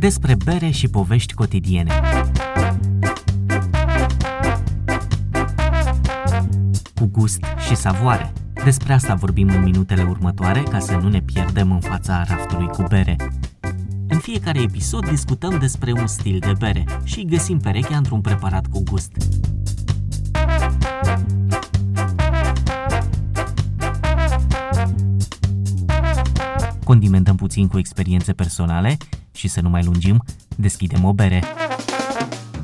despre bere și povești cotidiene. Cu gust și savoare. Despre asta vorbim în minutele următoare ca să nu ne pierdem în fața raftului cu bere. În fiecare episod discutăm despre un stil de bere și găsim perechea într-un preparat cu gust. Condimentăm puțin cu experiențe personale și să nu mai lungim, deschidem o bere.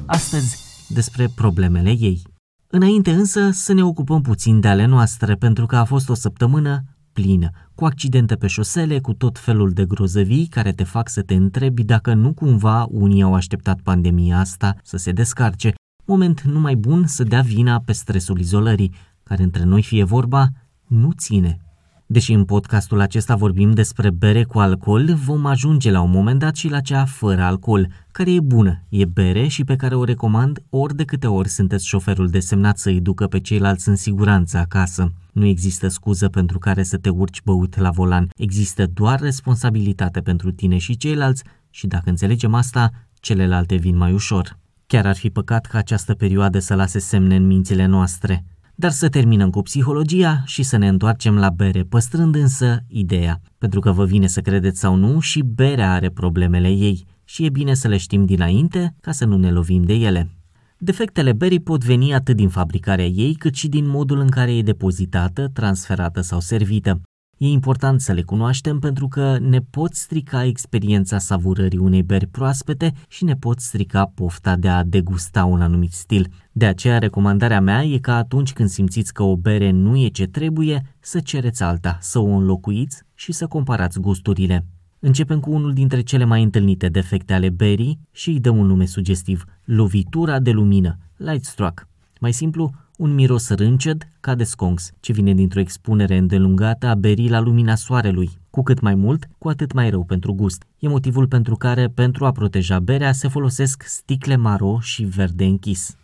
Astăzi despre problemele ei. Înainte însă să ne ocupăm puțin de ale noastre, pentru că a fost o săptămână plină, cu accidente pe șosele, cu tot felul de grozăvii care te fac să te întrebi dacă nu cumva unii au așteptat pandemia asta să se descarce, moment numai bun să dea vina pe stresul izolării, care între noi fie vorba, nu ține. Deși în podcastul acesta vorbim despre bere cu alcool, vom ajunge la un moment dat și la cea fără alcool, care e bună, e bere și pe care o recomand ori de câte ori sunteți șoferul desemnat să îi ducă pe ceilalți în siguranță acasă. Nu există scuză pentru care să te urci băut la volan, există doar responsabilitate pentru tine și ceilalți și dacă înțelegem asta, celelalte vin mai ușor. Chiar ar fi păcat ca această perioadă să lase semne în mințile noastre. Dar să terminăm cu psihologia și să ne întoarcem la bere, păstrând însă ideea. Pentru că vă vine să credeți sau nu, și berea are problemele ei și e bine să le știm dinainte ca să nu ne lovim de ele. Defectele berii pot veni atât din fabricarea ei, cât și din modul în care e depozitată, transferată sau servită. E important să le cunoaștem pentru că ne pot strica experiența savurării unei beri proaspete și ne pot strica pofta de a degusta un anumit stil. De aceea, recomandarea mea e că atunci când simțiți că o bere nu e ce trebuie, să cereți alta, să o înlocuiți și să comparați gusturile. Începem cu unul dintre cele mai întâlnite defecte ale berii și îi dăm un nume sugestiv, lovitura de lumină, light struck. Mai simplu, un miros rânced ca de sconx, ce vine dintr-o expunere îndelungată a berii la lumina soarelui. Cu cât mai mult, cu atât mai rău pentru gust. E motivul pentru care, pentru a proteja berea, se folosesc sticle maro și verde închis.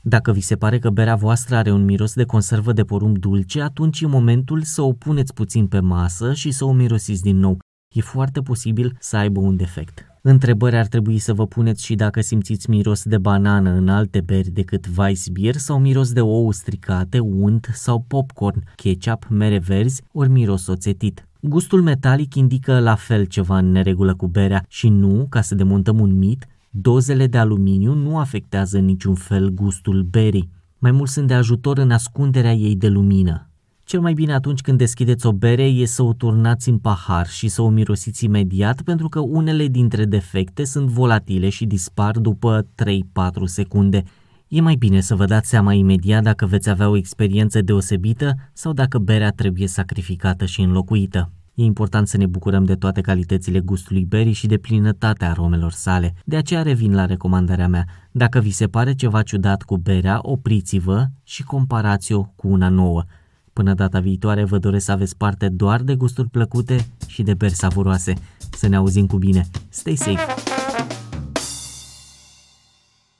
Dacă vi se pare că berea voastră are un miros de conservă de porumb dulce, atunci e momentul să o puneți puțin pe masă și să o mirosiți din nou. E foarte posibil să aibă un defect. Întrebări ar trebui să vă puneți și dacă simțiți miros de banană în alte beri decât Weissbier sau miros de ou stricate, unt sau popcorn, ketchup, mere verzi ori miros oțetit. Gustul metalic indică la fel ceva în neregulă cu berea și nu, ca să demontăm un mit, dozele de aluminiu nu afectează în niciun fel gustul berii. Mai mult sunt de ajutor în ascunderea ei de lumină. Cel mai bine atunci când deschideți o bere e să o turnați în pahar și să o mirosiți imediat pentru că unele dintre defecte sunt volatile și dispar după 3-4 secunde. E mai bine să vă dați seama imediat dacă veți avea o experiență deosebită sau dacă berea trebuie sacrificată și înlocuită. E important să ne bucurăm de toate calitățile gustului berii și de plinătatea aromelor sale. De aceea revin la recomandarea mea. Dacă vi se pare ceva ciudat cu berea, opriți-vă și comparați-o cu una nouă. Până data viitoare vă doresc să aveți parte doar de gusturi plăcute și de beri savuroase. Să ne auzim cu bine. Stay safe!